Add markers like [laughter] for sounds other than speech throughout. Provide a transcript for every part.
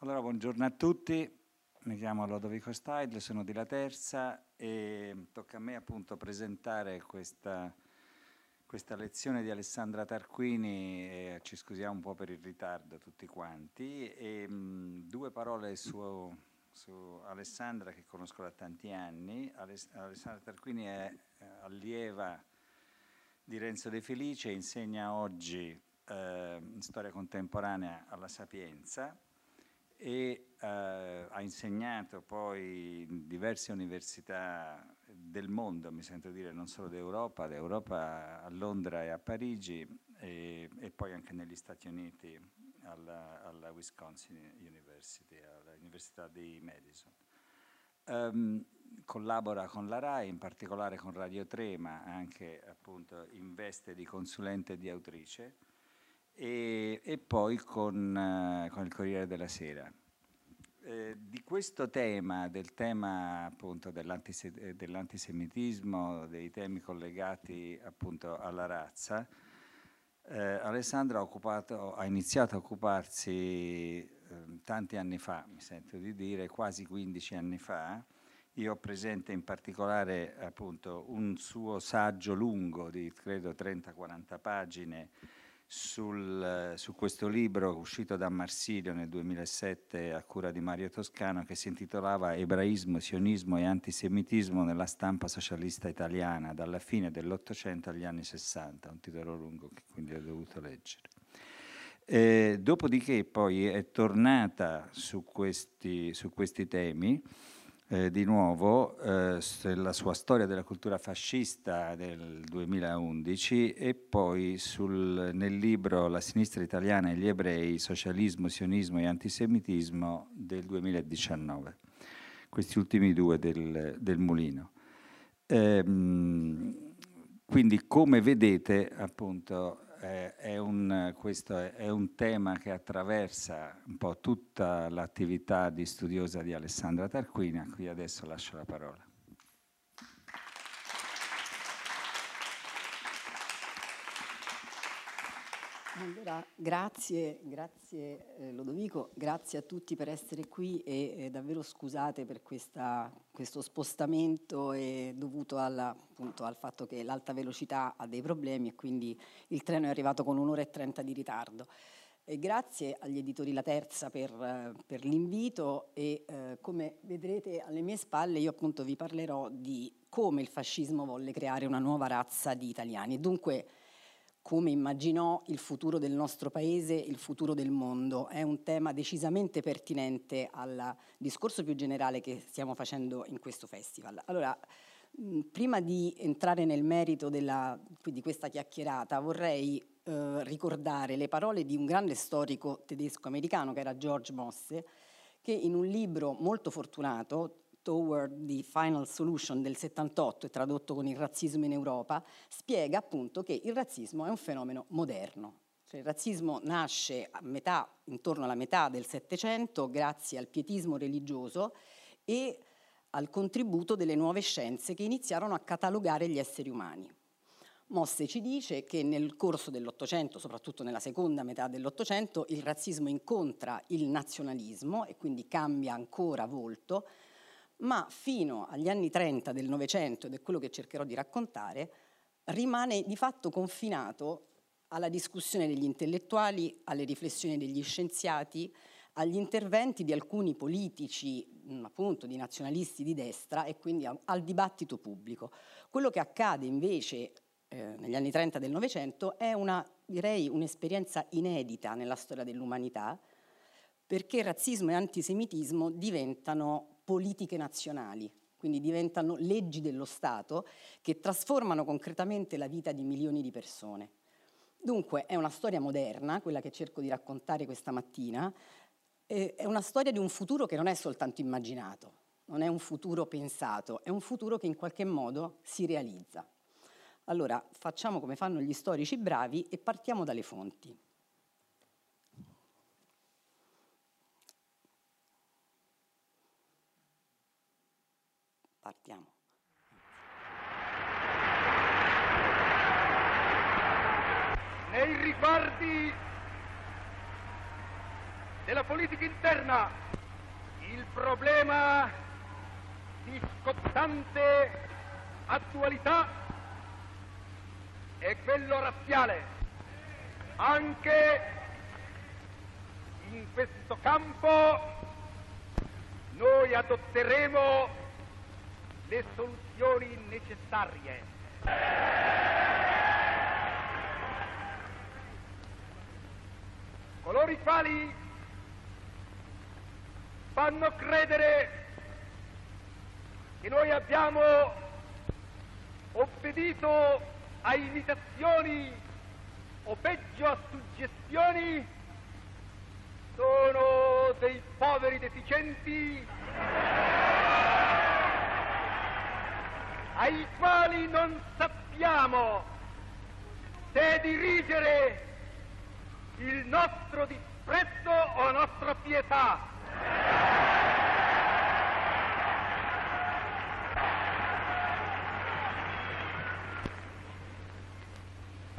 Allora, buongiorno a tutti, mi chiamo Lodovico Steidl, sono di La Terza e tocca a me appunto presentare questa, questa lezione di Alessandra Tarquini e ci scusiamo un po' per il ritardo tutti quanti. E mh, due parole su, su, Alessandra che conosco da tanti anni. Aless Alessandra Tarquini è eh, allieva di Renzo De Felice, insegna oggi eh, storia contemporanea alla Sapienza e eh, ha insegnato poi in diverse università del mondo, mi sento dire, non solo d'Europa, d'Europa a Londra e a Parigi e, e poi anche negli Stati Uniti alla, alla, Wisconsin University, all'Università di Madison. Um, collabora con la RAI, in particolare con Radio 3, ma anche appunto in veste di consulente e di autrice e, e poi con, uh, con, il Corriere della Sera. Eh, di questo tema, del tema appunto dell'antise dell'antisemitismo, dei temi collegati appunto alla razza, eh, Alessandro ha, occupato, ha, iniziato a occuparsi eh, tanti anni fa, mi sento di dire, quasi 15 anni fa. Io ho presente in particolare appunto un suo saggio lungo di credo 30-40 pagine sul, su questo libro uscito da Marsilio nel 2007 a cura di Mario Toscano che si intitolava Ebraismo, sionismo e antisemitismo nella stampa socialista italiana dalla fine dell'Ottocento agli anni 60, un titolo lungo che quindi ho dovuto leggere. Eh, dopodiché poi è tornata su questi, su questi temi eh, di nuovo eh, la sua storia della cultura fascista del 2011 e poi sul, nel libro La sinistra italiana e gli ebrei, socialismo, sionismo e antisemitismo del 2019. Questi ultimi due del, del Mulino. Ehm, quindi come vedete appunto eh, è un, questo è, è, un tema che attraversa un po' tutta l'attività di studiosa di Alessandra Tarquini, a cui adesso lascio la parola. Allora, grazie, grazie eh, Lodovico, grazie a tutti per essere qui e eh, davvero scusate per questa, questo spostamento dovuto alla, appunto, al fatto che l'alta velocità ha dei problemi e quindi il treno è arrivato con un'ora e trenta di ritardo. E grazie agli editori La Terza per, per l'invito e eh, come vedrete alle mie spalle io appunto vi parlerò di come il fascismo volle creare una nuova razza di italiani. Dunque, come immaginò il futuro del nostro paese, il futuro del mondo. È un tema decisamente pertinente al discorso più generale che stiamo facendo in questo festival. Allora, prima di entrare nel merito della, di questa chiacchierata, vorrei eh, ricordare le parole di un grande storico tedesco-americano che era George Mosse, che in un libro molto fortunato, Toward the Final Solution del 78 e tradotto con il razzismo in Europa, spiega appunto che il razzismo è un fenomeno moderno. Cioè, il razzismo nasce metà, intorno alla metà del Settecento grazie al pietismo religioso e al contributo delle nuove scienze che iniziarono a catalogare gli esseri umani. Mosse ci dice che nel corso dell'Ottocento, soprattutto nella seconda metà dell'Ottocento, il razzismo incontra il nazionalismo e quindi cambia ancora volto, ma fino agli anni 30 del Novecento, ed è quello che cercherò di raccontare, rimane di fatto confinato alla discussione degli intellettuali, alle riflessioni degli scienziati, agli interventi di alcuni politici, appunto di nazionalisti di destra e quindi al dibattito pubblico. Quello che accade invece eh, negli anni 30 del Novecento è una, direi, un'esperienza inedita nella storia dell'umanità, perché razzismo e antisemitismo diventano politiche nazionali, quindi diventano leggi dello Stato che trasformano concretamente la vita di milioni di persone. Dunque è una storia moderna, quella che cerco di raccontare questa mattina, è una storia di un futuro che non è soltanto immaginato, non è un futuro pensato, è un futuro che in qualche modo si realizza. Allora facciamo come fanno gli storici bravi e partiamo dalle fonti. Partiamo. Nei riguardi della politica interna, il problema di scottante attualità è quello razziale. Anche in questo campo noi adotteremo le soluzioni necessarie. Coloro i quali fanno credere che noi abbiamo obbedito a imitazioni o peggio a suggestioni sono dei poveri deficienti ai quali non sappiamo se dirigere il nostro disprezzo o la nostra pietà.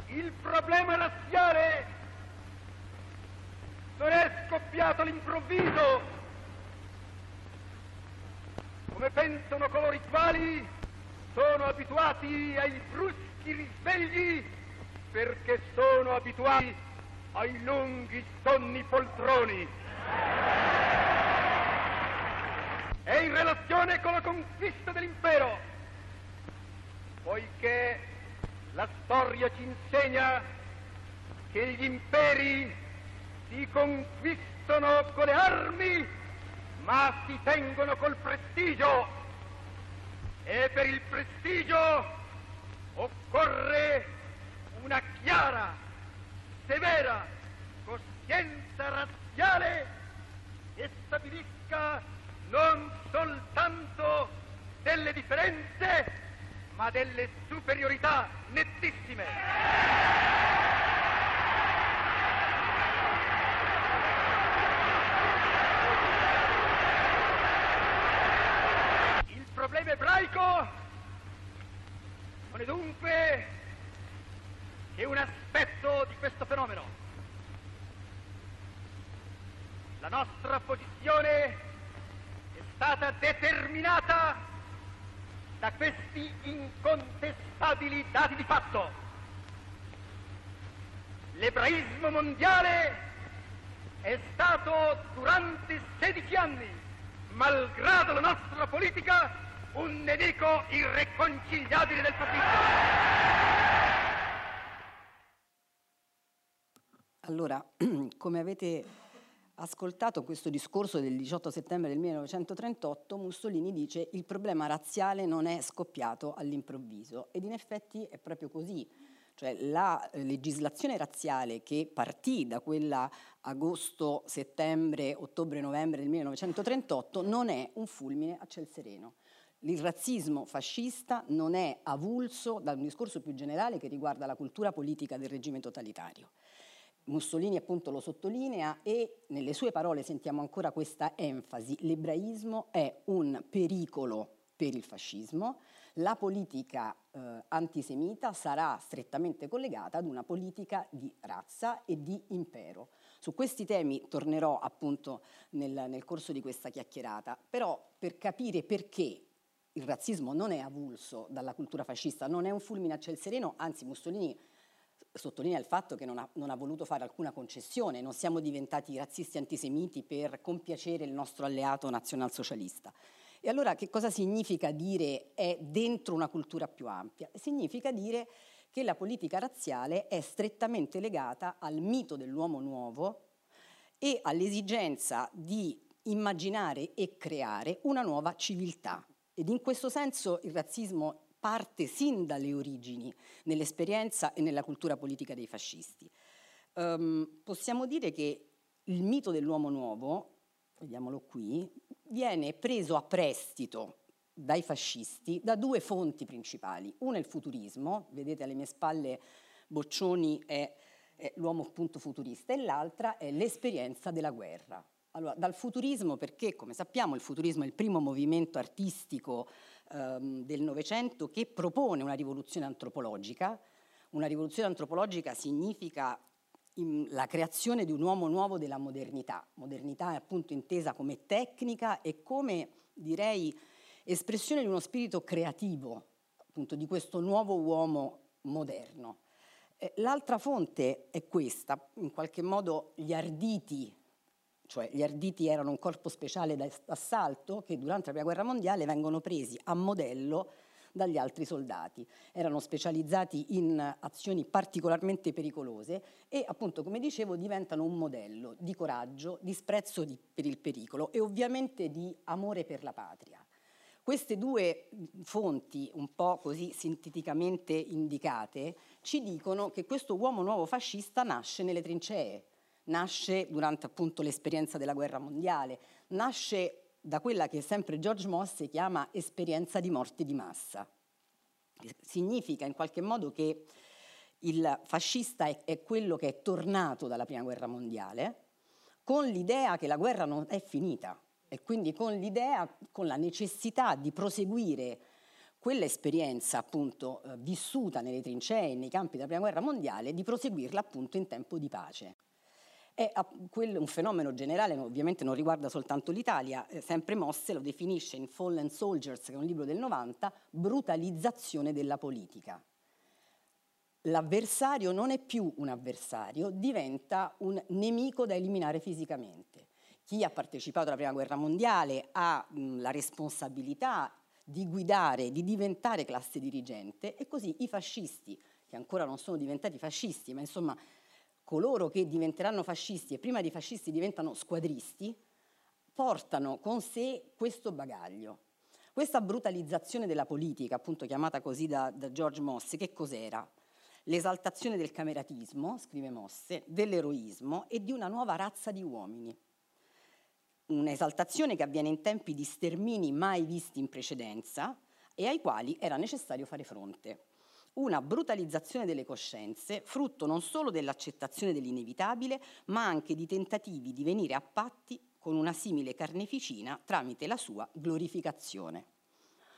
Il problema razziale non è scoppiato all'improvviso, come pensano coloro i quali sono abituati ai bruschi risvegli perché sono abituati ai lunghi sonni poltroni. È in relazione con la conquista dell'impero, poiché la storia ci insegna che gli imperi si conquistano con le armi, ma si tengono col prestigio. E per il prestigio occorre una chiara, severa coscienza razziale che stabilisca non soltanto delle differenze, ma delle superiorità nettissime. Il problema ebraico non è dunque che un aspetto di questo fenomeno. La nostra posizione è stata determinata da questi incontestabili dati di fatto. L'ebraismo mondiale è stato durante 16 anni, malgrado la nostra politica, un nemico irreconciliabile del fascismo. Allora, [clears throat] come avete ascoltato questo discorso del 18 settembre del 1938, Mussolini dice il problema razziale non è scoppiato all'improvviso ed in effetti è proprio così. Cioè la legislazione razziale che partì da quella agosto, settembre, ottobre, novembre del 1938 non è un fulmine a ciel sereno. Il razzismo fascista non è avulso da un discorso più generale che riguarda la cultura politica del regime totalitario. Mussolini appunto lo sottolinea e nelle sue parole sentiamo ancora questa enfasi. L'ebraismo è un pericolo per il fascismo, la politica eh, antisemita sarà strettamente collegata ad una politica di razza e di impero. Su questi temi tornerò appunto nel, nel corso di questa chiacchierata, però per capire perché il razzismo non è avulso dalla cultura fascista, non è un fulmine a ciel sereno, anzi Mussolini sottolinea il fatto che non ha, non ha, voluto fare alcuna concessione, non siamo diventati razzisti antisemiti per compiacere il nostro alleato nazionalsocialista. E allora che cosa significa dire è dentro una cultura più ampia? Significa dire che la politica razziale è strettamente legata al mito dell'uomo nuovo e all'esigenza di immaginare e creare una nuova civiltà. Ed in questo senso il razzismo parte sin dalle origini nell'esperienza e nella cultura politica dei fascisti. Um, possiamo dire che il mito dell'uomo nuovo, vediamolo qui, viene preso a prestito dai fascisti da due fonti principali. Una è il futurismo, vedete alle mie spalle Boccioni è, è l'uomo appunto futurista, e l'altra è l'esperienza della guerra. Allora, dal futurismo, perché come sappiamo il futurismo è il primo movimento artistico ehm, del Novecento che propone una rivoluzione antropologica. Una rivoluzione antropologica significa la creazione di un uomo nuovo della modernità. Modernità è appunto intesa come tecnica e come, direi, espressione di uno spirito creativo, appunto di questo nuovo uomo moderno. Eh, l'altra fonte è questa, in qualche modo gli arditi, cioè gli arditi erano un corpo speciale d'assalto che durante la Prima Guerra Mondiale vengono presi a modello dagli altri soldati. Erano specializzati in azioni particolarmente pericolose e appunto, come dicevo, diventano un modello di coraggio, di sprezzo di, per il pericolo e ovviamente di amore per la patria. Queste due fonti, un po' così sinteticamente indicate, ci dicono che questo uomo nuovo fascista nasce nelle trincee, nasce durante appunto l'esperienza della guerra mondiale, nasce da quella che sempre George Mosse chiama esperienza di morte di massa. Significa in qualche modo che il fascista è, è quello che è tornato dalla prima guerra mondiale con l'idea che la guerra non è finita e quindi con l'idea, con la necessità di proseguire quell'esperienza appunto eh, vissuta nelle trincee, nei campi della prima guerra mondiale, di proseguirla appunto in tempo di pace. È un fenomeno generale, ovviamente non riguarda soltanto l'Italia, eh, sempre Mosse lo definisce in Fallen Soldiers, che è un libro del 90, brutalizzazione della politica. L'avversario non è più un avversario, diventa un nemico da eliminare fisicamente. Chi ha partecipato alla Prima Guerra Mondiale ha la responsabilità di guidare, di diventare classe dirigente e così i fascisti, che ancora non sono diventati fascisti, ma insomma coloro che diventeranno fascisti e prima di fascisti diventano squadristi, portano con sé questo bagaglio. Questa brutalizzazione della politica, appunto chiamata così da, da George Mosse, che cos'era? L'esaltazione del cameratismo, scrive Mosse, dell'eroismo e di una nuova razza di uomini. Un'esaltazione che avviene in tempi di stermini mai visti in precedenza e ai quali era necessario fare fronte una brutalizzazione delle coscienze, frutto non solo dell'accettazione dell'inevitabile, ma anche di tentativi di venire a patti con una simile carneficina tramite la sua glorificazione.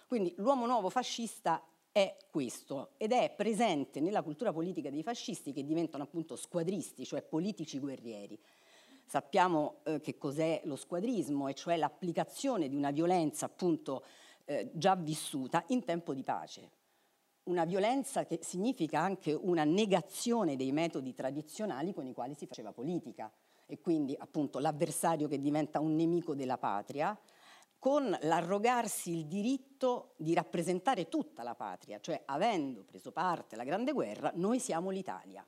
Quindi l'uomo nuovo fascista è questo ed è presente nella cultura politica dei fascisti che diventano appunto squadristi, cioè politici guerrieri. Sappiamo eh, che cos'è lo squadrismo, e cioè l'applicazione di una violenza appunto eh, già vissuta in tempo di pace una violenza che significa anche una negazione dei metodi tradizionali con i quali si faceva politica e quindi appunto l'avversario che diventa un nemico della patria con l'arrogarsi il diritto di rappresentare tutta la patria, cioè avendo preso parte alla Grande Guerra, noi siamo l'Italia.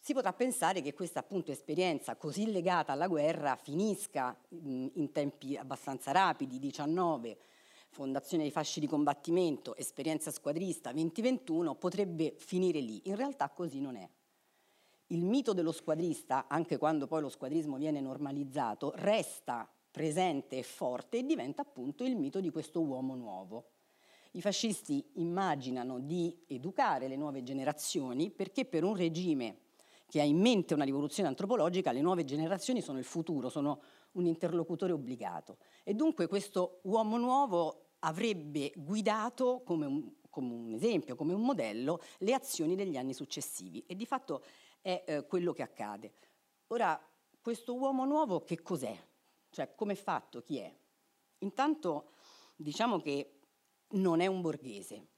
Si potrà pensare che questa appunto esperienza così legata alla guerra finisca in tempi abbastanza rapidi, 19, Fondazione dei fasci di combattimento, esperienza squadrista 2021, potrebbe finire lì. In realtà così non è. Il mito dello squadrista, anche quando poi lo squadrismo viene normalizzato, resta presente e forte e diventa appunto il mito di questo uomo nuovo. I fascisti immaginano di educare le nuove generazioni perché per un regime che ha in mente una rivoluzione antropologica, le nuove generazioni sono il futuro, sono un interlocutore obbligato. E dunque questo uomo nuovo avrebbe guidato come un, come un, esempio, come un modello, le azioni degli anni successivi e di fatto è eh, quello che accade. Ora, questo uomo nuovo che cos'è? Cioè, come è fatto? Chi è? Intanto diciamo che non è un borghese,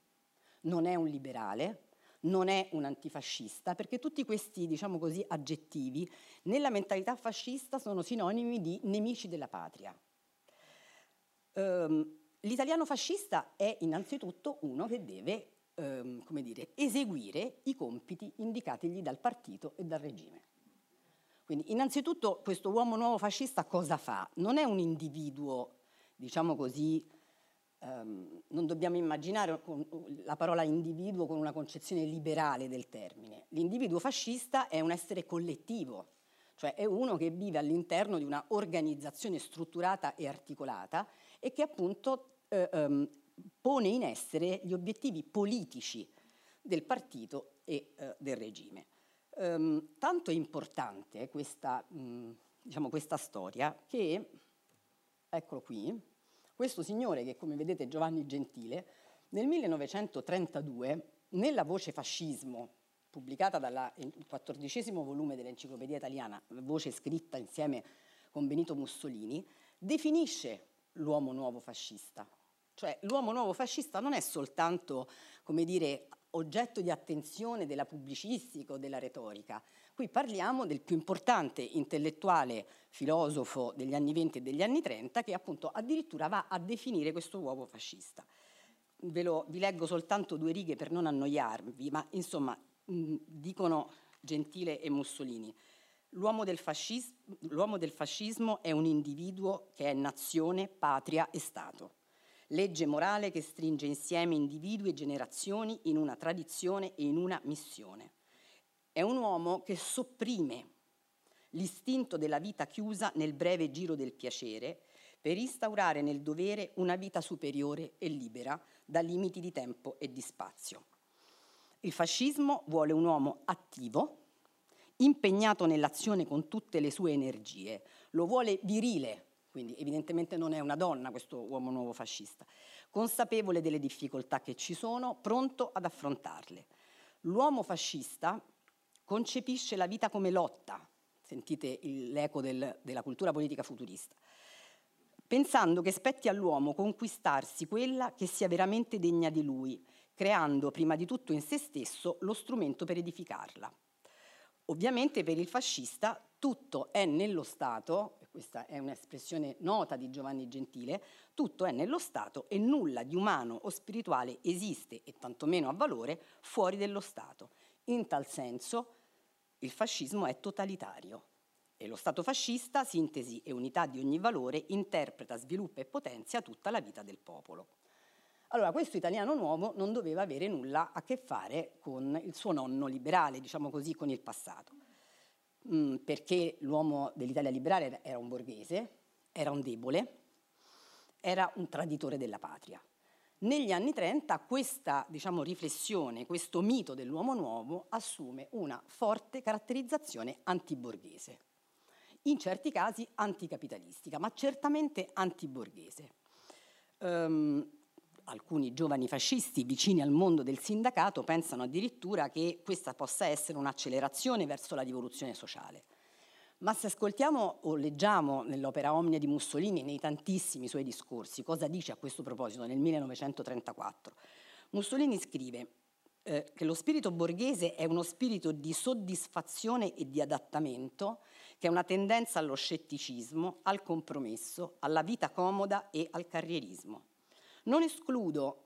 non è un liberale, non è un antifascista, perché tutti questi, diciamo così, aggettivi nella mentalità fascista sono sinonimi di nemici della patria. Um, L'italiano fascista è innanzitutto uno che deve ehm, come dire, eseguire i compiti indicatigli dal partito e dal regime. Quindi innanzitutto questo uomo nuovo fascista cosa fa? Non è un individuo, diciamo così, ehm, non dobbiamo immaginare la parola individuo con una concezione liberale del termine. L'individuo fascista è un essere collettivo, cioè è uno che vive all'interno di una organizzazione strutturata e articolata e che appunto eh, um, pone in essere gli obiettivi politici del partito e eh, del regime. Um, tanto è importante questa, mh, diciamo, questa storia che, eccolo qui, questo signore che come vedete è Giovanni Gentile, nel 1932 nella voce fascismo pubblicata dal quattordicesimo volume dell'Enciclopedia Italiana, voce scritta insieme con Benito Mussolini, definisce l'uomo nuovo fascista. Cioè l'uomo nuovo fascista non è soltanto, come dire, oggetto di attenzione della pubblicistica o della retorica. Qui parliamo del più importante intellettuale filosofo degli anni 20 e degli anni 30 che appunto addirittura va a definire questo uomo fascista. Ve lo, vi leggo soltanto due righe per non annoiarvi, ma insomma dicono Gentile e Mussolini. L'uomo del, l'uomo del fascismo è un individuo che è nazione, patria e Stato legge morale che stringe insieme individui e generazioni in una tradizione e in una missione. È un uomo che sopprime l'istinto della vita chiusa nel breve giro del piacere per instaurare nel dovere una vita superiore e libera da limiti di tempo e di spazio. Il fascismo vuole un uomo attivo, impegnato nell'azione con tutte le sue energie, lo vuole virile, quindi evidentemente non è una donna questo uomo nuovo fascista, consapevole delle difficoltà che ci sono, pronto ad affrontarle. L'uomo fascista concepisce la vita come lotta, sentite l'eco del, della cultura politica futurista, pensando che spetti all'uomo conquistarsi quella che sia veramente degna di lui, creando prima di tutto in se stesso lo strumento per edificarla. Ovviamente per il fascista tutto è nello Stato, questa è un'espressione nota di Giovanni Gentile, tutto è nello Stato e nulla di umano o spirituale esiste, e tantomeno ha valore, fuori dello Stato. In tal senso il fascismo è totalitario e lo Stato fascista, sintesi e unità di ogni valore, interpreta, sviluppa e potenzia tutta la vita del popolo. Allora, questo italiano nuovo non doveva avere nulla a che fare con il suo nonno liberale, diciamo così, con il passato, mm, perché l'uomo dell'Italia liberale era un borghese, era un debole, era un traditore della patria. Negli anni 30 questa diciamo, riflessione, questo mito dell'uomo nuovo assume una forte caratterizzazione antiborghese, in certi casi anticapitalistica, ma certamente antiborghese. Um, alcuni giovani fascisti vicini al mondo del sindacato pensano addirittura che questa possa essere un'accelerazione verso la rivoluzione sociale. Ma se ascoltiamo o leggiamo nell'opera Omnia di Mussolini, nei tantissimi suoi discorsi, cosa dice a questo proposito nel 1934? Mussolini scrive eh, che lo spirito borghese è uno spirito di soddisfazione e di adattamento, che è una tendenza allo scetticismo, al compromesso, alla vita comoda e al carrierismo. Non escludo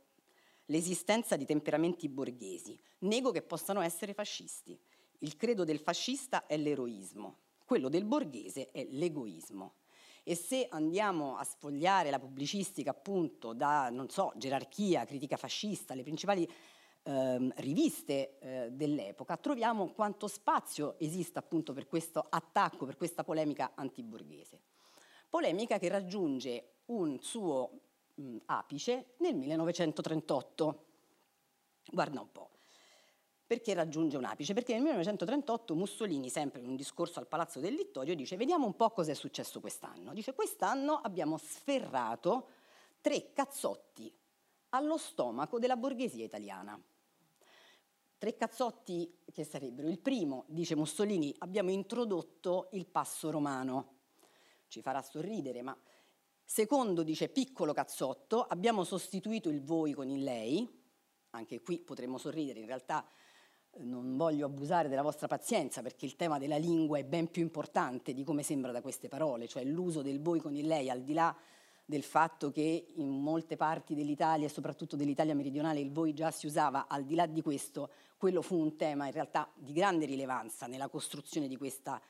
l'esistenza di temperamenti borghesi, nego che possano essere fascisti. Il credo del fascista è l'eroismo, quello del borghese è l'egoismo. E se andiamo a sfogliare la pubblicistica appunto da, non so, gerarchia, critica fascista, le principali ehm, riviste eh, dell'epoca, troviamo quanto spazio esista appunto per questo attacco, per questa polemica antiborghese. Polemica che raggiunge un suo mh, apice nel 1938. Guarda un po'. Perché raggiunge un apice? Perché nel 1938 Mussolini, sempre in un discorso al Palazzo del Littorio, dice vediamo un po' cosa è successo quest'anno. Dice quest'anno abbiamo sferrato tre cazzotti allo stomaco della borghesia italiana. Tre cazzotti che sarebbero il primo, dice Mussolini, abbiamo introdotto il passo romano. Ci farà sorridere, ma Secondo, dice piccolo cazzotto, abbiamo sostituito il voi con il lei, anche qui potremmo sorridere, in realtà eh, non voglio abusare della vostra pazienza perché il tema della lingua è ben più importante di come sembra da queste parole, cioè l'uso del voi con il lei, al di là del fatto che in molte parti dell'Italia e soprattutto dell'Italia meridionale il voi già si usava, al di là di questo, quello fu un tema in realtà di grande rilevanza nella costruzione di questa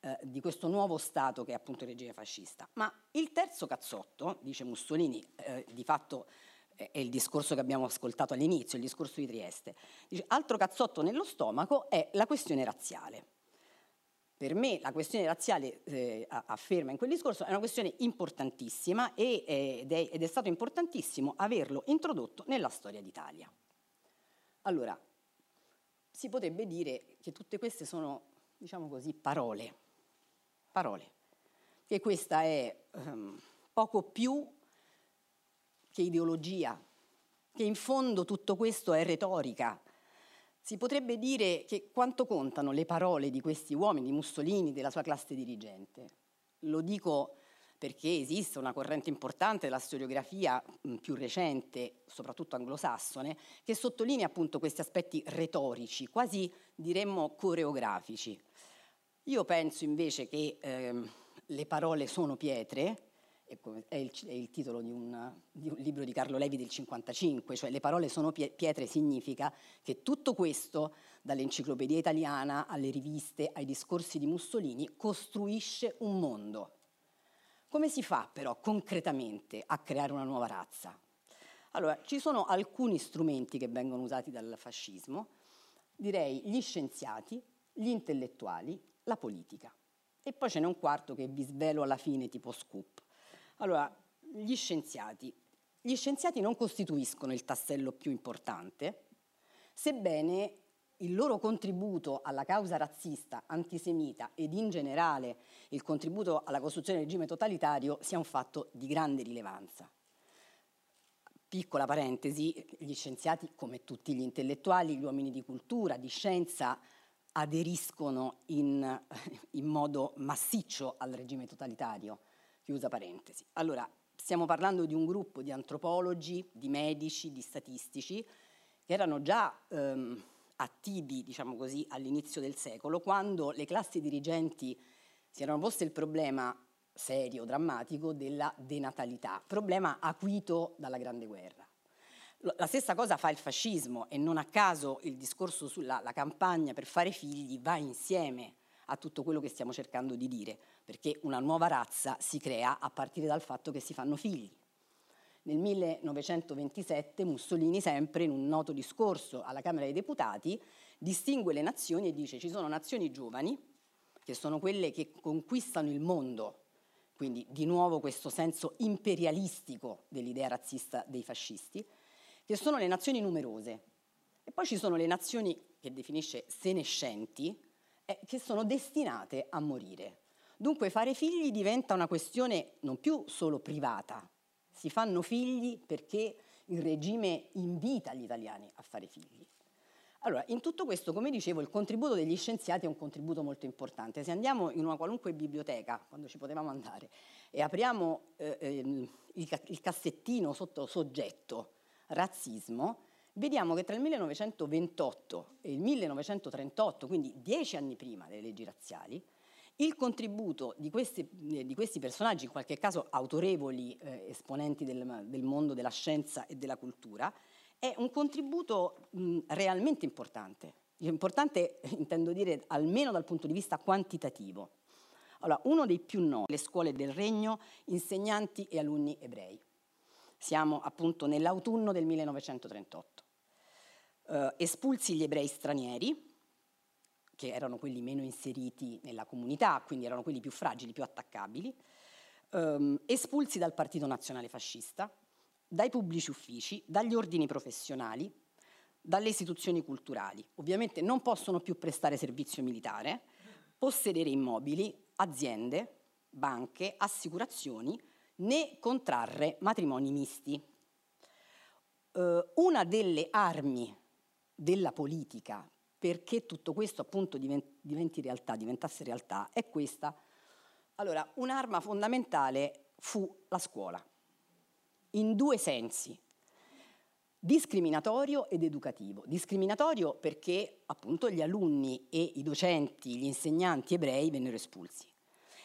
eh, di questo nuovo Stato che è appunto il regime fascista. Ma il terzo cazzotto, dice Mussolini, eh, di fatto è il discorso che abbiamo ascoltato all'inizio, il discorso di Trieste, dice altro cazzotto nello stomaco è la questione razziale. Per me la questione razziale, eh, afferma in quel discorso, è una questione importantissima e, ed, è, ed è stato importantissimo averlo introdotto nella storia d'Italia. Allora, si potrebbe dire che tutte queste sono, diciamo così, parole, parole, che questa è um, poco più che ideologia, che in fondo tutto questo è retorica. Si potrebbe dire che quanto contano le parole di questi uomini, di Mussolini, della sua classe dirigente. Lo dico perché esiste una corrente importante della storiografia più recente, soprattutto anglosassone, che sottolinea appunto questi aspetti retorici, quasi diremmo coreografici. Io penso invece che ehm, le parole sono pietre, è il, è il titolo di un, di un, libro di Carlo Levi del 55, cioè le parole sono pietre significa che tutto questo, dall'enciclopedia italiana alle riviste, ai discorsi di Mussolini, costruisce un mondo come si fa però concretamente a creare una nuova razza? Allora, ci sono alcuni strumenti che vengono usati dal fascismo, direi gli scienziati, gli intellettuali, la politica. E poi ce n'è un quarto che vi svelo alla fine, tipo scoop. Allora, gli scienziati. Gli scienziati non costituiscono il tassello più importante, sebbene il loro contributo alla causa razzista, antisemita ed in generale il contributo alla costruzione del regime totalitario sia un fatto di grande rilevanza. Piccola parentesi, gli scienziati, come tutti gli intellettuali, gli uomini di cultura, di scienza, aderiscono in, [laughs] in modo massiccio al regime totalitario. Chiusa parentesi. Allora, stiamo parlando di un gruppo di antropologi, di medici, di statistici che erano già ehm, attivi, diciamo così, all'inizio del secolo, quando le classi dirigenti si erano poste il problema serio, drammatico della denatalità, problema acuito dalla Grande Guerra. La stessa cosa fa il fascismo e non a caso il discorso sulla campagna per fare figli va insieme a tutto quello che stiamo cercando di dire, perché una nuova razza si crea a partire dal fatto che si fanno figli. Nel 1927 Mussolini, sempre in un noto discorso alla Camera dei Deputati, distingue le nazioni e dice ci sono nazioni giovani, che sono quelle che conquistano il mondo, quindi di nuovo questo senso imperialistico dell'idea razzista dei fascisti, che sono le nazioni numerose. E poi ci sono le nazioni che definisce senescenti, eh, che sono destinate a morire. Dunque fare figli diventa una questione non più solo privata, si fanno figli perché il regime invita gli italiani a fare figli. Allora, in tutto questo, come dicevo, il contributo degli scienziati è un contributo molto importante. Se andiamo in una qualunque biblioteca, quando ci potevamo andare, e apriamo eh, ehm, il, il cassettino sotto soggetto razzismo, vediamo che tra il 1928 e il 1938, quindi dieci anni prima delle leggi razziali, il contributo di questi, eh, di questi, personaggi, in qualche caso autorevoli eh, esponenti del, del, mondo della scienza e della cultura, è un contributo mh, realmente importante. Importante intendo dire almeno dal punto di vista quantitativo. Allora, uno dei più noti, le scuole del regno, insegnanti e alunni ebrei. Siamo appunto nell'autunno del 1938. Eh, espulsi gli ebrei stranieri, che erano quelli meno inseriti nella comunità, quindi erano quelli più fragili, più attaccabili, ehm, espulsi dal Partito Nazionale Fascista, dai pubblici uffici, dagli ordini professionali, dalle istituzioni culturali. Ovviamente non possono più prestare servizio militare, possedere immobili, aziende, banche, assicurazioni, né contrarre matrimoni misti. Uh, una delle armi della politica perché tutto questo appunto diventi realtà, diventasse realtà, è questa. Allora, un'arma fondamentale fu la scuola, in due sensi, discriminatorio ed educativo. Discriminatorio perché appunto gli alunni e i docenti, gli insegnanti ebrei vennero espulsi.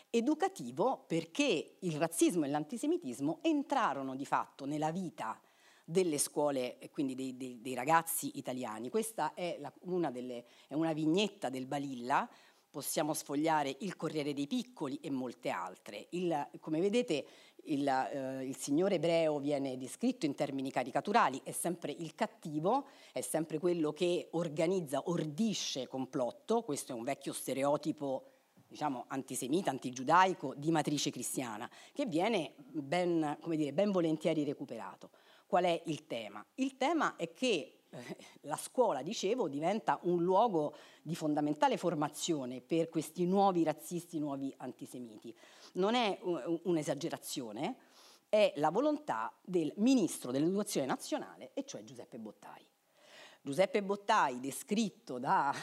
Educativo perché il razzismo e l'antisemitismo entrarono di fatto nella vita delle scuole, quindi dei, dei, dei ragazzi italiani. Questa è, la, una, delle, è una vignetta del Balilla, possiamo sfogliare Il Corriere dei Piccoli e molte altre. Il, come vedete il, eh, il, signore ebreo viene descritto in termini caricaturali, è sempre il cattivo, è sempre quello che organizza, ordisce complotto, questo è un vecchio stereotipo diciamo, antisemita, antigiudaico di matrice cristiana, che viene ben, dire, ben volentieri recuperato. Qual è il tema? Il tema è che eh, la scuola, dicevo, diventa un luogo di fondamentale formazione per questi nuovi razzisti, nuovi antisemiti. Non è un'esagerazione, è la volontà del ministro dell'educazione nazionale, e cioè Giuseppe Bottai. Giuseppe Bottai, descritto da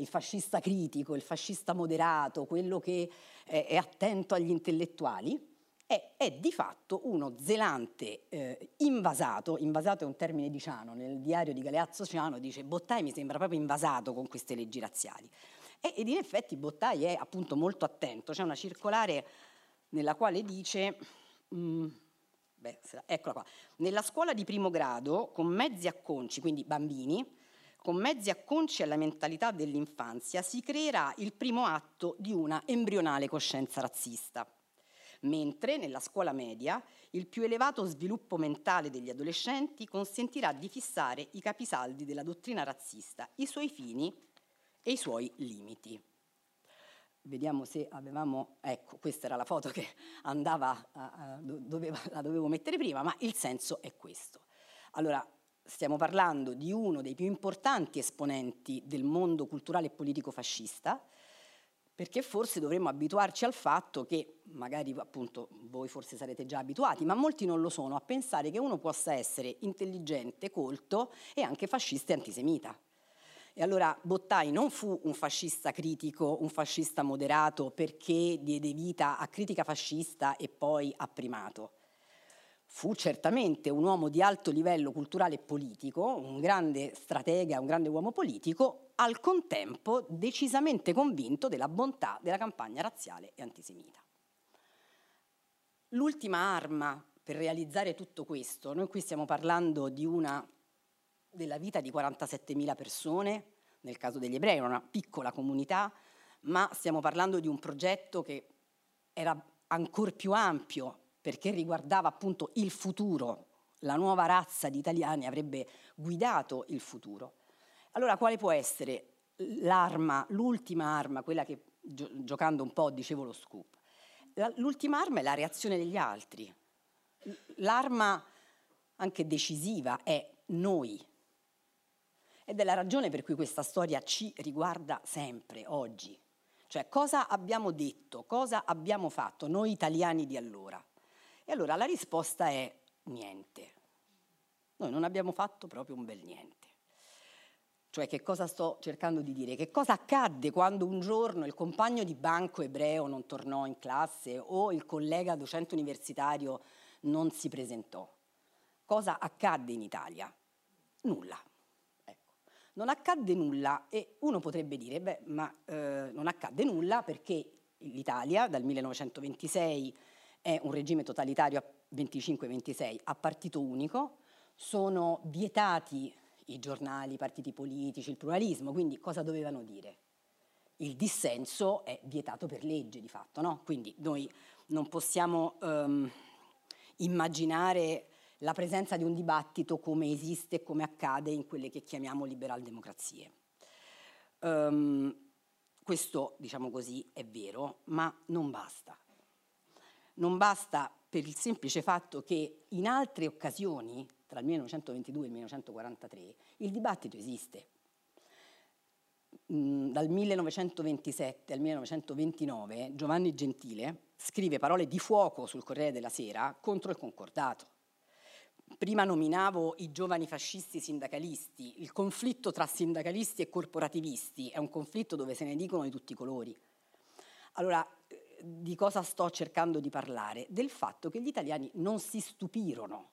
il fascista critico, il fascista moderato, quello che è, è attento agli intellettuali, è, è, di fatto uno zelante eh, invasato, invasato è un termine di Ciano, nel diario di Galeazzo Ciano dice Bottai mi sembra proprio invasato con queste leggi razziali. E, ed in effetti Bottai è appunto molto attento, c'è una circolare nella quale dice... Mm, beh, eccola qua. Nella scuola di primo grado, con mezzi acconci, quindi bambini, con mezzi acconci alla mentalità dell'infanzia, si creerà il primo atto di una embrionale coscienza razzista. Mentre nella scuola media il più elevato sviluppo mentale degli adolescenti consentirà di fissare i capisaldi della dottrina razzista, i suoi fini e i suoi limiti. Vediamo se avevamo, ecco, questa era la foto che andava, a, a, doveva, la dovevo mettere prima, ma il senso è questo. Allora, stiamo parlando di uno dei più importanti esponenti del mondo culturale e politico fascista, perché forse dovremmo abituarci al fatto che, magari appunto voi forse sarete già abituati, ma molti non lo sono, a pensare che uno possa essere intelligente, colto e anche fascista e antisemita. E allora Bottai non fu un fascista critico, un fascista moderato perché diede vita a critica fascista e poi a primato. Fu certamente un uomo di alto livello culturale e politico, un grande stratega, un grande uomo politico, al contempo decisamente convinto della bontà della campagna razziale e antisemita. L'ultima arma per realizzare tutto questo, noi qui stiamo parlando una, della vita di 47.000 persone, nel caso degli ebrei, una piccola comunità, ma stiamo parlando di un progetto che era ancora più ampio perché riguardava appunto il futuro, la nuova razza di italiani avrebbe guidato il futuro. Allora quale può essere l'arma, l'ultima arma, quella che gio- giocando un po' dicevo lo scoop? L'ultima arma è la reazione degli altri. L'arma anche decisiva è noi. Ed è la ragione per cui questa storia ci riguarda sempre, oggi. Cioè cosa abbiamo detto, cosa abbiamo fatto noi italiani di allora. E allora la risposta è niente. Noi non abbiamo fatto proprio un bel niente. Cioè che cosa sto cercando di dire? Che cosa accadde quando un giorno il compagno di banco ebreo non tornò in classe o il collega docente universitario non si presentò? Cosa accadde in Italia? Nulla. Ecco. Non accadde nulla e uno potrebbe dire, beh, ma eh, non accadde nulla perché l'Italia dal 1926 è un regime totalitario a 25-26 a partito unico, sono vietati i giornali, i partiti politici, il pluralismo, quindi cosa dovevano dire? Il dissenso è vietato per legge di fatto, no? Quindi noi non possiamo um, immaginare la presenza di un dibattito come esiste e come accade in quelle che chiamiamo liberal democrazie. Um, questo, diciamo così, è vero, ma non basta non basta per il semplice fatto che in altre occasioni, tra il 1922 e il 1943, il dibattito esiste. Mm, dal 1927 al 1929 Giovanni Gentile scrive parole di fuoco sul Corriere della Sera contro il concordato. Prima nominavo i giovani fascisti sindacalisti, il conflitto tra sindacalisti e corporativisti è un conflitto dove se ne dicono di tutti i colori. Allora, di cosa sto cercando di parlare? Del fatto che gli italiani non si stupirono.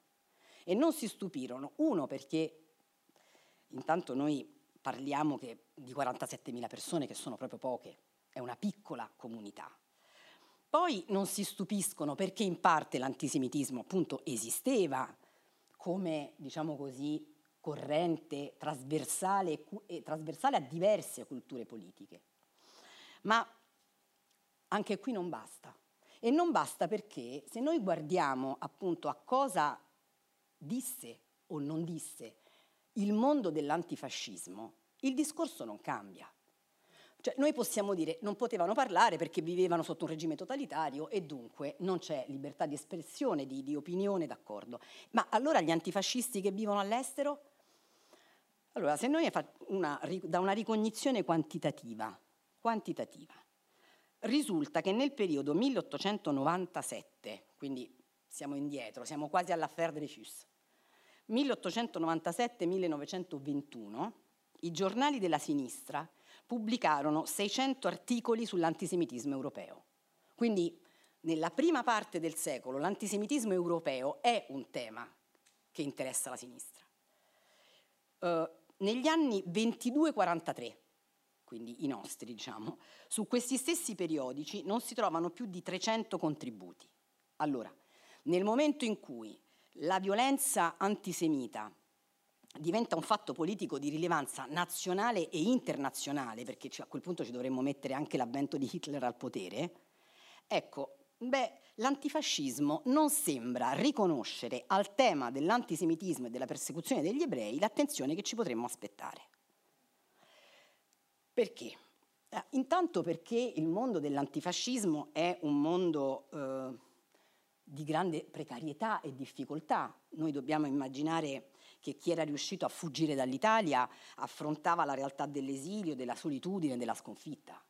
E non si stupirono, uno perché intanto noi parliamo che, di 47.000 persone che sono proprio poche, è una piccola comunità. Poi non si stupiscono perché in parte l'antisemitismo appunto esisteva come, diciamo così, corrente trasversale, trasversale a diverse culture politiche. Ma anche qui non basta. E non basta perché se noi guardiamo appunto a cosa disse o non disse il mondo dell'antifascismo, il discorso non cambia. Cioè, noi possiamo dire non potevano parlare perché vivevano sotto un regime totalitario e dunque non c'è libertà di espressione, di, di opinione, d'accordo. Ma allora gli antifascisti che vivono all'estero? Allora, se noi una, da una ricognizione quantitativa, quantitativa risulta che nel periodo 1897, quindi siamo indietro, siamo quasi all'affaire Dreyfus, 1897-1921 i giornali della sinistra pubblicarono 600 articoli sull'antisemitismo europeo. Quindi nella prima parte del secolo l'antisemitismo europeo è un tema che interessa la sinistra. Uh, negli anni 22-43, quindi i nostri, diciamo, su questi stessi periodici non si trovano più di 300 contributi. Allora, nel momento in cui la violenza antisemita diventa un fatto politico di rilevanza nazionale e internazionale, perché a quel punto ci dovremmo mettere anche l'avvento di Hitler al potere, ecco, beh, l'antifascismo non sembra riconoscere al tema dell'antisemitismo e della persecuzione degli ebrei l'attenzione che ci potremmo aspettare. Perché? Eh, intanto perché il mondo dell'antifascismo è un mondo eh, di grande precarietà e difficoltà. Noi dobbiamo immaginare che chi era riuscito a fuggire dall'Italia affrontava la realtà dell'esilio, della solitudine, della sconfitta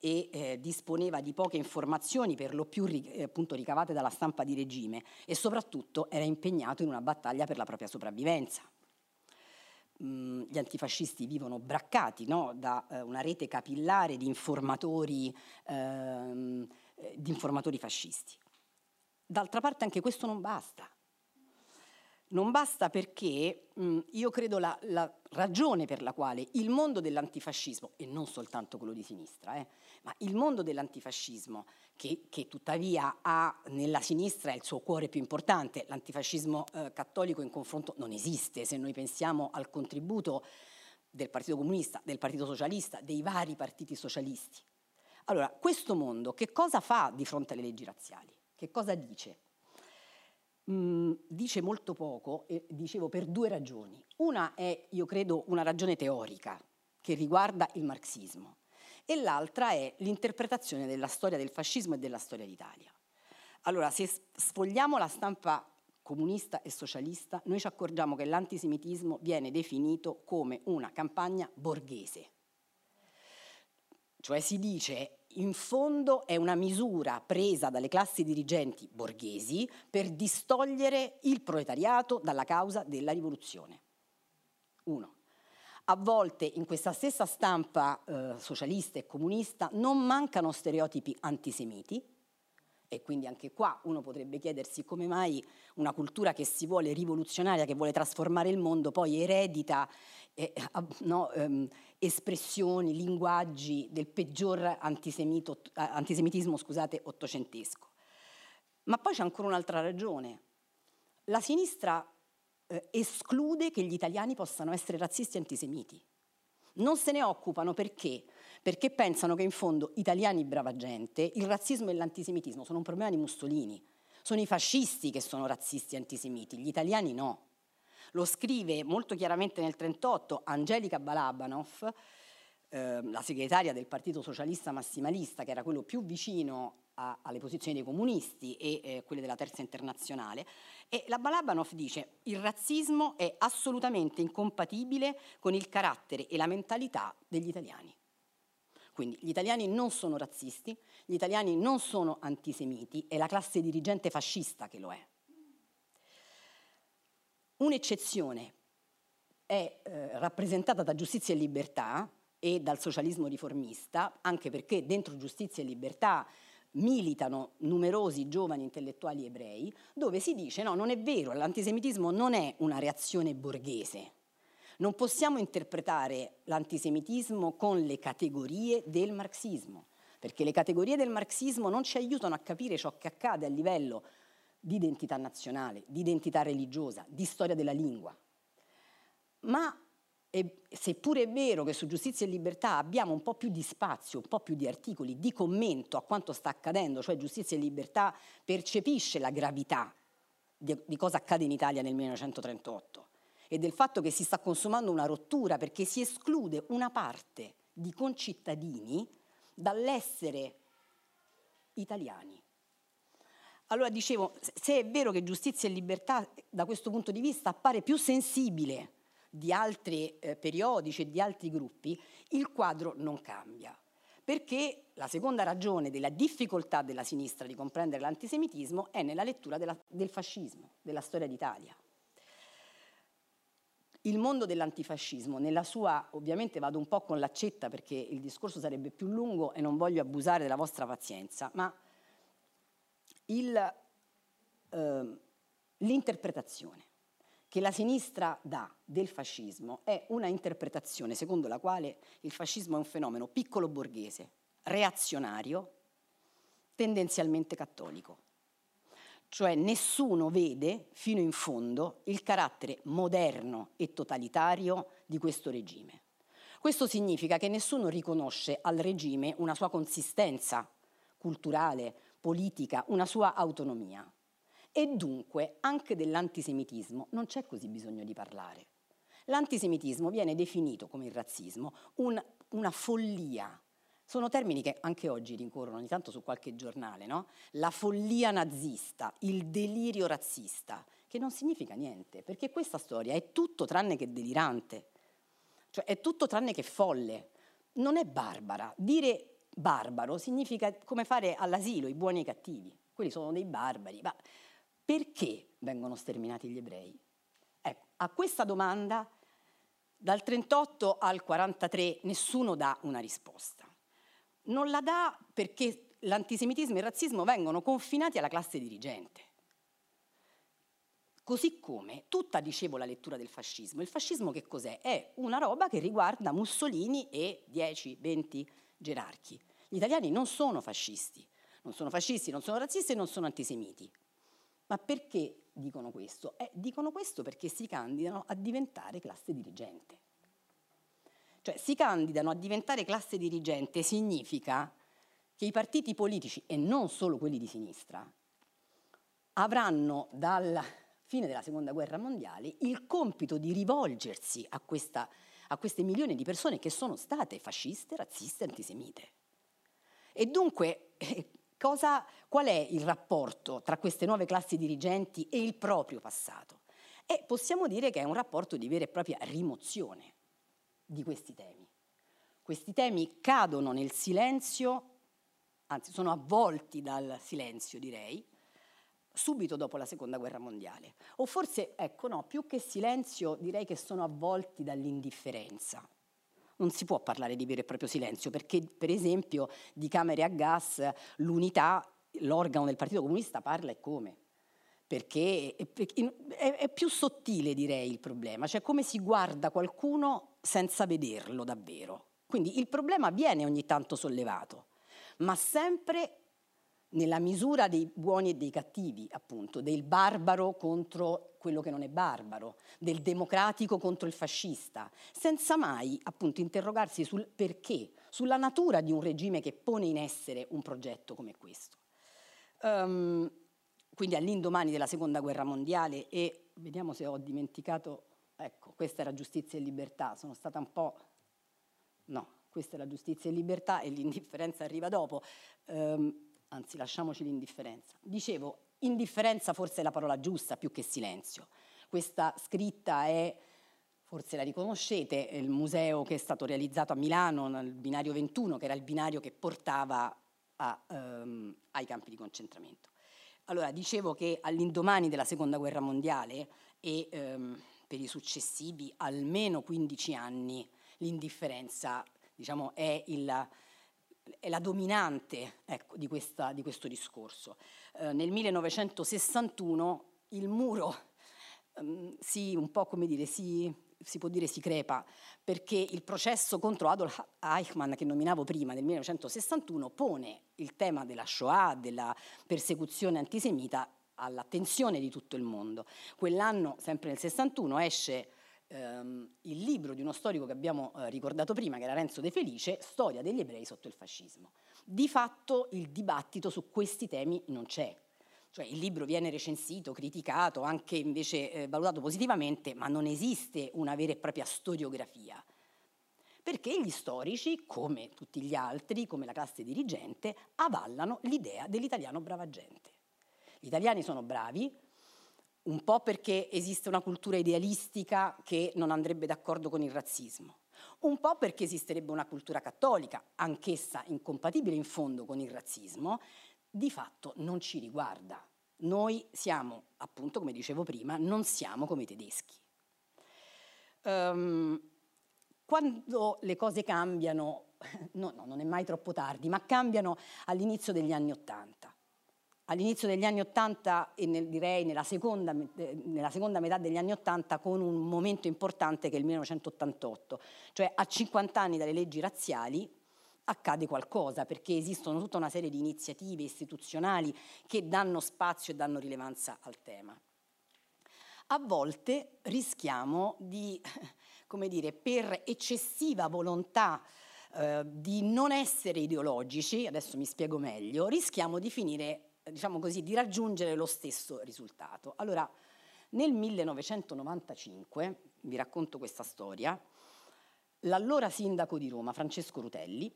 e eh, disponeva di poche informazioni per lo più eh, appunto, ricavate dalla stampa di regime e soprattutto era impegnato in una battaglia per la propria sopravvivenza. Gli antifascisti vivono braccati no? da eh, una rete capillare di informatori, ehm, eh, di informatori fascisti. D'altra parte anche questo non basta. Non basta perché mh, io credo la, la, ragione per la quale il mondo dell'antifascismo, e non soltanto quello di sinistra, eh, ma il mondo dell'antifascismo, che, che, tuttavia ha nella sinistra il suo cuore più importante, l'antifascismo eh, cattolico in confronto non esiste, se noi pensiamo al contributo del Partito Comunista, del Partito Socialista, dei vari partiti socialisti. Allora, questo mondo che cosa fa di fronte alle leggi razziali? Che cosa dice? Mm, dice molto poco, e dicevo per due ragioni. Una è, io credo, una ragione teorica che riguarda il marxismo e l'altra è l'interpretazione della storia del fascismo e della storia d'Italia. Allora, se sfogliamo la stampa comunista e socialista, noi ci accorgiamo che l'antisemitismo viene definito come una campagna borghese. Cioè si dice in fondo è una misura presa dalle classi dirigenti borghesi per distogliere il proletariato dalla causa della rivoluzione. Uno. A volte in questa stessa stampa eh, socialista e comunista non mancano stereotipi antisemiti, e quindi anche qua uno potrebbe chiedersi come mai una cultura che si vuole rivoluzionaria, che vuole trasformare il mondo, poi eredita eh, no, ehm, espressioni, linguaggi del peggior antisemitismo scusate, ottocentesco. Ma poi c'è ancora un'altra ragione. La sinistra eh, esclude che gli italiani possano essere razzisti e antisemiti. Non se ne occupano perché? Perché pensano che in fondo italiani brava gente, il razzismo e l'antisemitismo sono un problema di Mussolini. Sono i fascisti che sono razzisti e antisemiti, gli italiani no. Lo scrive molto chiaramente nel 1938 Angelica Balabanov, eh, la segretaria del Partito Socialista Massimalista, che era quello più vicino a, alle posizioni dei comunisti e eh, quelle della Terza Internazionale, e la Balabanov dice il razzismo è assolutamente incompatibile con il carattere e la mentalità degli italiani. Quindi gli italiani non sono razzisti, gli italiani non sono antisemiti, è la classe dirigente fascista che lo è. Un'eccezione è eh, rappresentata da giustizia e libertà e dal socialismo riformista, anche perché dentro giustizia e libertà militano numerosi giovani intellettuali ebrei, dove si dice no, non è vero, l'antisemitismo non è una reazione borghese. Non possiamo interpretare l'antisemitismo con le categorie del marxismo, perché le categorie del marxismo non ci aiutano a capire ciò che accade a livello di identità nazionale, di identità religiosa, di storia della lingua. Ma e seppure è vero che su giustizia e libertà abbiamo un po' più di spazio, un po' più di articoli, di commento a quanto sta accadendo, cioè giustizia e libertà percepisce la gravità di, di cosa accade in Italia nel 1938 e del fatto che si sta consumando una rottura perché si esclude una parte di concittadini dall'essere italiani. Allora dicevo, se è vero che giustizia e libertà da questo punto di vista appare più sensibile di altri eh, periodici e di altri gruppi, il quadro non cambia. Perché la seconda ragione della difficoltà della sinistra di comprendere l'antisemitismo è nella lettura della, del fascismo, della storia d'Italia. il mondo dell'antifascismo, nella sua, ovviamente vado un po' con l'accetta perché il discorso sarebbe più lungo e non voglio abusare della vostra pazienza, ma il, eh, l'interpretazione che la sinistra dà del fascismo è una interpretazione secondo la quale il fascismo è un fenomeno piccolo borghese, reazionario, tendenzialmente cattolico. Cioè nessuno vede fino in fondo il carattere moderno e totalitario di questo regime. Questo significa che nessuno riconosce al regime una sua consistenza culturale, politica, una sua autonomia. E dunque anche dell'antisemitismo non c'è così bisogno di parlare. L'antisemitismo viene definito come il razzismo un, una follia. Sono termini che anche oggi rincorrono ogni tanto su qualche giornale, no? La follia nazista, il delirio razzista, che non significa niente, perché questa storia è tutto tranne che delirante, cioè è tutto tranne che folle, non è barbara. Dire barbaro significa come fare all'asilo i buoni e i cattivi, quelli sono dei barbari, ma perché vengono sterminati gli ebrei? Ecco, a questa domanda dal 38 al 43 nessuno dà una risposta. Non la dà perché l'antisemitismo e il razzismo vengono confinati alla classe dirigente. Così come tutta, dicevo, la lettura del fascismo. Il fascismo che cos'è? È una roba che riguarda Mussolini e 10-20 gerarchi. Gli italiani non sono fascisti, non sono fascisti, non sono razzisti e non sono antisemiti. Ma perché dicono questo? Eh, dicono questo perché si candidano a diventare classe dirigente. Cioè si candidano a diventare classe dirigente significa che i partiti politici, e non solo quelli di sinistra, avranno dalla fine della seconda guerra mondiale il compito di rivolgersi a, questa, a queste milioni di persone che sono state fasciste, razziste, antisemite. E dunque eh, Cosa, qual è il rapporto tra queste nuove classi dirigenti e il proprio passato? E possiamo dire che è un rapporto di vera e propria rimozione di questi temi. Questi temi cadono nel silenzio, anzi sono avvolti dal silenzio direi, subito dopo la seconda guerra mondiale. O forse, ecco no, più che silenzio direi che sono avvolti dall'indifferenza non si può parlare di vero e proprio silenzio, perché per esempio di camere a gas l'unità, l'organo del Partito Comunista parla e come? Perché è, più sottile direi il problema, cioè come si guarda qualcuno senza vederlo davvero. Quindi il problema viene ogni tanto sollevato, ma sempre nella misura dei buoni e dei cattivi, appunto, del barbaro contro quello che non è barbaro, del democratico contro il fascista, senza mai appunto interrogarsi sul perché, sulla natura di un regime che pone in essere un progetto come questo. Um, quindi all'indomani della seconda guerra mondiale e vediamo se ho dimenticato, ecco, questa era giustizia e libertà, sono stata un po'... no, questa è la giustizia e libertà e l'indifferenza arriva dopo. Um, anzi lasciamoci l'indifferenza. Dicevo, indifferenza forse è la parola giusta più che silenzio. Questa scritta è, forse la riconoscete, il museo che è stato realizzato a Milano nel binario 21, che era il binario che portava a, um, ai campi di concentramento. Allora, dicevo che all'indomani della seconda guerra mondiale e um, per i successivi almeno 15 anni l'indifferenza diciamo, è il, è la dominante ecco, di, questa, di, questo discorso. Eh, nel 1961 il muro um, si, un po' come dire, si, si può dire si crepa, perché il processo contro Adolf Eichmann che nominavo prima nel 1961 pone il tema della Shoah, della persecuzione antisemita all'attenzione di tutto il mondo. Quell'anno, sempre nel 61, esce ehm, il libro di uno storico che abbiamo eh, ricordato prima, che era Renzo De Felice, Storia degli ebrei sotto il fascismo. Di fatto il dibattito su questi temi non c'è. Cioè il libro viene recensito, criticato, anche invece eh, valutato positivamente, ma non esiste una vera e propria storiografia. Perché gli storici, come tutti gli altri, come la classe dirigente, avallano l'idea dell'italiano brava gente. Gli italiani sono bravi, un po' perché esiste una cultura idealistica che non andrebbe d'accordo con il razzismo, un po' perché esisterebbe una cultura cattolica, anch'essa incompatibile in fondo con il razzismo, di fatto non ci riguarda. Noi siamo, appunto, come dicevo prima, non siamo come i tedeschi. Um, quando le cose cambiano, [laughs] no, no, non è mai troppo tardi, ma cambiano all'inizio degli anni Ottanta. All'inizio degli anni Ottanta e nel, direi nella seconda, nella seconda metà degli anni Ottanta con un momento importante che è il 1988, cioè a 50 anni dalle leggi razziali accade qualcosa perché esistono tutta una serie di iniziative istituzionali che danno spazio e danno rilevanza al tema. A volte rischiamo di, [laughs] come dire, per eccessiva volontà eh, di non essere ideologici, adesso mi spiego meglio, rischiamo di finire, diciamo così, di raggiungere lo stesso risultato. Allora, nel 1995, vi racconto questa storia, l'allora sindaco di Roma, Francesco Rutelli,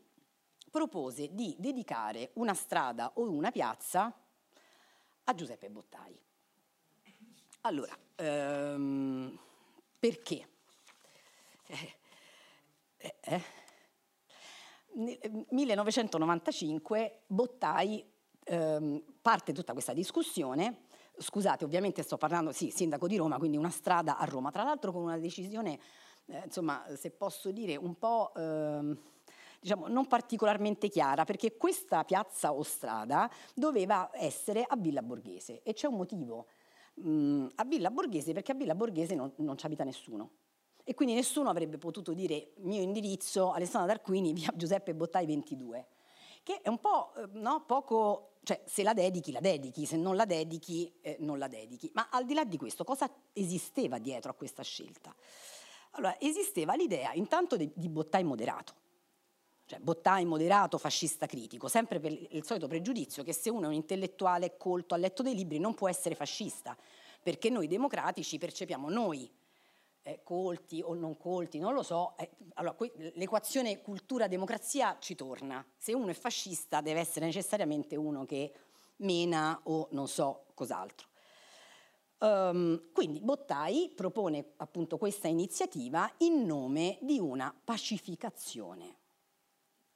propose di dedicare una strada o una piazza a Giuseppe Bottai. Allora, ehm, perché? Eh, eh, eh. Nel 1995 Bottai ehm, parte tutta questa discussione, scusate ovviamente sto parlando, sì, sindaco di Roma, quindi una strada a Roma, tra l'altro con una decisione, eh, insomma, se posso dire, un po'... Ehm, diciamo, non particolarmente chiara, perché questa piazza o strada doveva essere a Villa Borghese e c'è un motivo. Mm, a Villa Borghese perché a Villa Borghese non, non ci abita nessuno. E quindi nessuno avrebbe potuto dire mio indirizzo Alessandro D'Arquini, via Giuseppe Bottai 22, che è un po' eh, no, poco, cioè se la dedichi la dedichi, se non la dedichi eh, non la dedichi. Ma al di là di questo, cosa esisteva dietro a questa scelta? Allora, esisteva l'idea intanto di, di Bottai moderato, cioè Bottai moderato, fascista critico, sempre per il solito pregiudizio che se uno è un intellettuale colto, ha letto dei libri, non può essere fascista, perché noi democratici percepiamo noi eh, colti o non colti, non lo so, eh, allora, l'equazione cultura-democrazia ci torna. Se uno è fascista deve essere necessariamente uno che mena o non so cos'altro. Um, quindi Bottai propone appunto questa iniziativa in nome di una pacificazione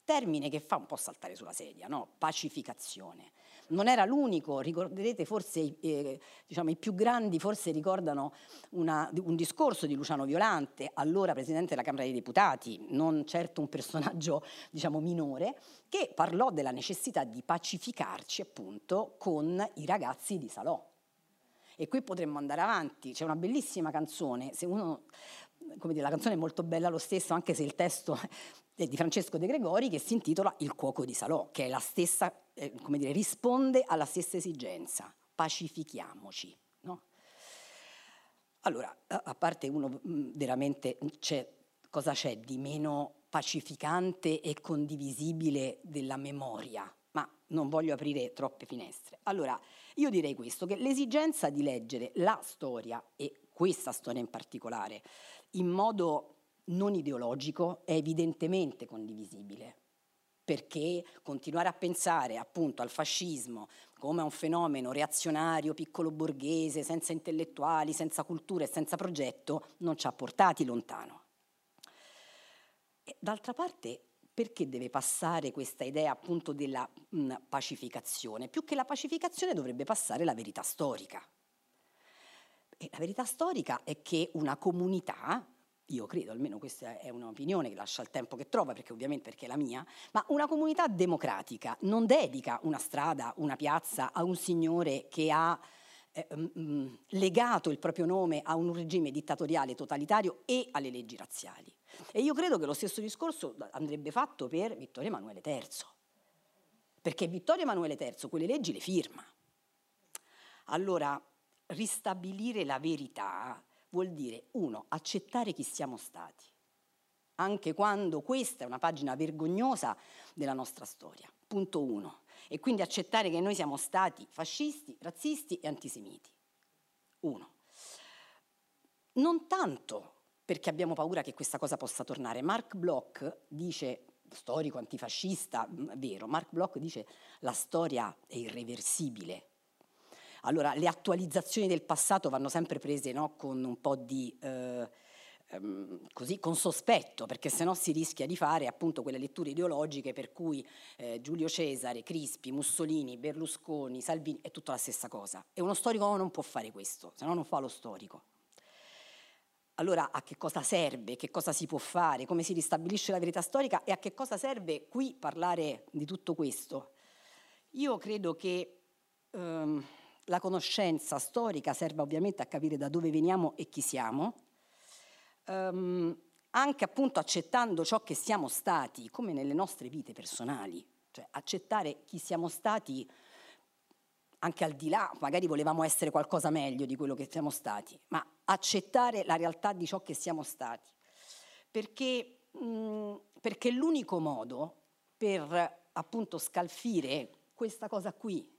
termine che fa un po' saltare sulla sedia, no? pacificazione. Non era l'unico, ricorderete forse eh, diciamo, i più grandi forse ricordano una, un discorso di Luciano Violante, allora Presidente della Camera dei Deputati, non certo un personaggio [laughs] diciamo, minore, che parlò della necessità di pacificarci appunto con i ragazzi di Salò. E qui potremmo andare avanti, c'è una bellissima canzone, se uno come dire, la canzone è molto bella lo stesso, anche se il testo [laughs] è di Francesco De Gregori, che si intitola Il cuoco di Salò, che è la stessa, eh, come dire, risponde alla stessa esigenza, pacifichiamoci. No? Allora, a parte uno mm, veramente, c'è, cosa c'è di meno pacificante e condivisibile della memoria? Ma non voglio aprire troppe finestre. Allora, io direi questo, che l'esigenza di leggere la storia, e questa storia in particolare, in modo non ideologico è evidentemente condivisibile perché continuare a pensare appunto al fascismo come a un fenomeno reazionario, piccolo borghese, senza intellettuali, senza cultura e senza progetto, non ci ha portati lontano. E, d'altra parte, perché deve passare questa idea appunto della mh, pacificazione? Più che la pacificazione dovrebbe passare la verità storica. E la verità storica è che una comunità io credo, almeno questa è un'opinione che lascia il tempo che trova, perché ovviamente perché è la mia, ma una comunità democratica non dedica una strada, una piazza a un signore che ha eh, legato il proprio nome a un regime dittatoriale totalitario e alle leggi razziali. E io credo che lo stesso discorso andrebbe fatto per Vittorio Emanuele III, perché Vittorio Emanuele III quelle leggi le firma. Allora, ristabilire la verità vuol dire, uno, accettare chi siamo stati, anche quando questa è una pagina vergognosa della nostra storia. Punto uno. E quindi accettare che noi siamo stati fascisti, razzisti e antisemiti. Uno. Non tanto perché abbiamo paura che questa cosa possa tornare. Mark Bloch dice, storico antifascista, vero, Mark Bloch dice la storia è irreversibile, allora, le attualizzazioni del passato vanno sempre prese no, con un po' di... Eh, ehm, così con sospetto, perché sennò si rischia di fare appunto quelle letture ideologiche per cui eh, Giulio Cesare, Crispi, Mussolini, Berlusconi, Salvini è tutta la stessa cosa. E uno storico non può fare questo, se no non fa lo storico. allora a che cosa serve, che cosa si può fare, come si ristabilisce la verità storica e a che cosa serve qui parlare di tutto questo? Io credo che ehm, la conoscenza storica serva ovviamente a capire da dove veniamo e chi siamo, ehm, anche appunto accettando ciò che siamo stati, come nelle nostre vite personali, cioè accettare chi siamo stati anche al di là, magari volevamo essere qualcosa meglio di quello che siamo stati, ma accettare la realtà di ciò che siamo stati. Perché, mh, perché l'unico modo per appunto scalfire questa cosa qui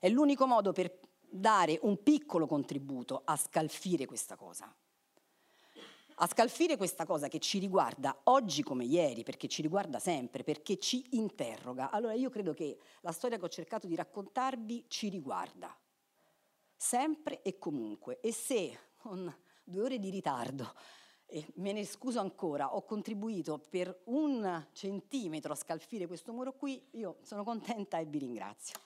è l'unico modo per dare un piccolo contributo a scalfire questa cosa a scalfire questa cosa che ci riguarda oggi come ieri, perché ci riguarda sempre, perché ci interroga. Allora io credo che la storia che ho cercato di raccontarvi ci riguarda, sempre e comunque. E se con due ore di ritardo, e me ne scuso ancora, ho contribuito per un centimetro a scalfire questo muro qui, io sono contenta e vi ringrazio.